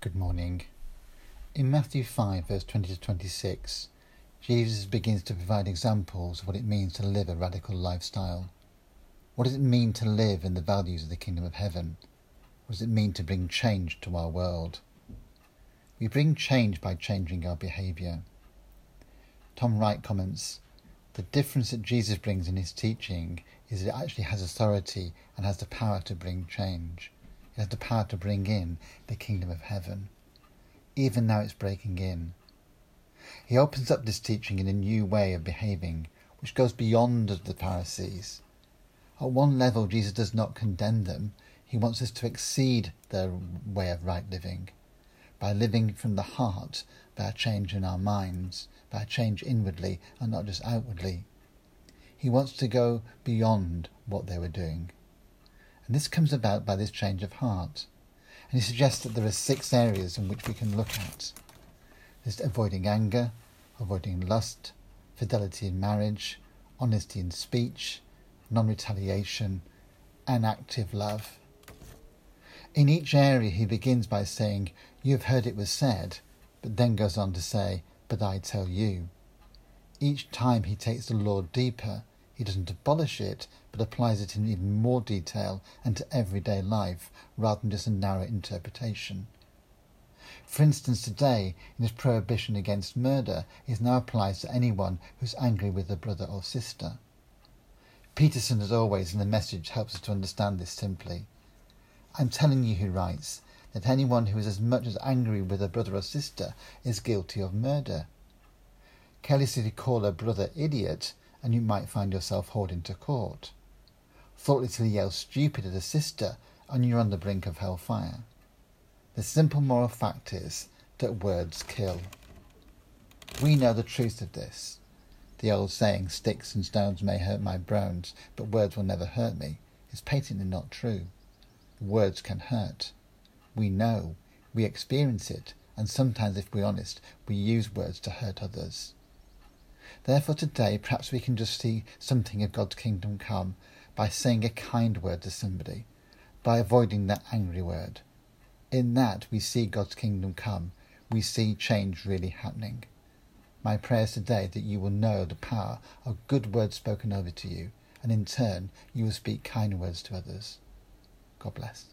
Good morning. In Matthew 5, verse 20 to 26, Jesus begins to provide examples of what it means to live a radical lifestyle. What does it mean to live in the values of the kingdom of heaven? What does it mean to bring change to our world? We bring change by changing our behaviour. Tom Wright comments The difference that Jesus brings in his teaching is that it actually has authority and has the power to bring change. It has the power to bring in the kingdom of heaven. Even now it's breaking in. He opens up this teaching in a new way of behaving, which goes beyond the Pharisees. At one level, Jesus does not condemn them. He wants us to exceed their way of right living by living from the heart, by a change in our minds, by a change inwardly and not just outwardly. He wants to go beyond what they were doing. And this comes about by this change of heart. And he suggests that there are six areas in which we can look at. There's avoiding anger, avoiding lust, fidelity in marriage, honesty in speech, non retaliation, and active love. In each area, he begins by saying, You have heard it was said, but then goes on to say, But I tell you. Each time he takes the law deeper he doesn't abolish it, but applies it in even more detail and to everyday life rather than just a narrow interpretation. For instance, today, in his prohibition against murder, it now applies to anyone who's angry with a brother or sister. Peterson, as always, in the message helps us to understand this simply. I'm telling you, he writes, that anyone who is as much as angry with a brother or sister is guilty of murder. Carelessly call a brother idiot and you might find yourself hauled into court. Thoughtlessly yell stupid at a sister, and you're on the brink of hellfire. The simple moral fact is that words kill. We know the truth of this. The old saying, sticks and stones may hurt my bones, but words will never hurt me, is patently not true. Words can hurt. We know, we experience it, and sometimes, if we're honest, we use words to hurt others. Therefore, today, perhaps we can just see something of God's kingdom come by saying a kind word to somebody, by avoiding that angry word. In that, we see God's kingdom come. We see change really happening. My prayer is today that you will know the power of good words spoken over to you, and in turn, you will speak kind words to others. God bless.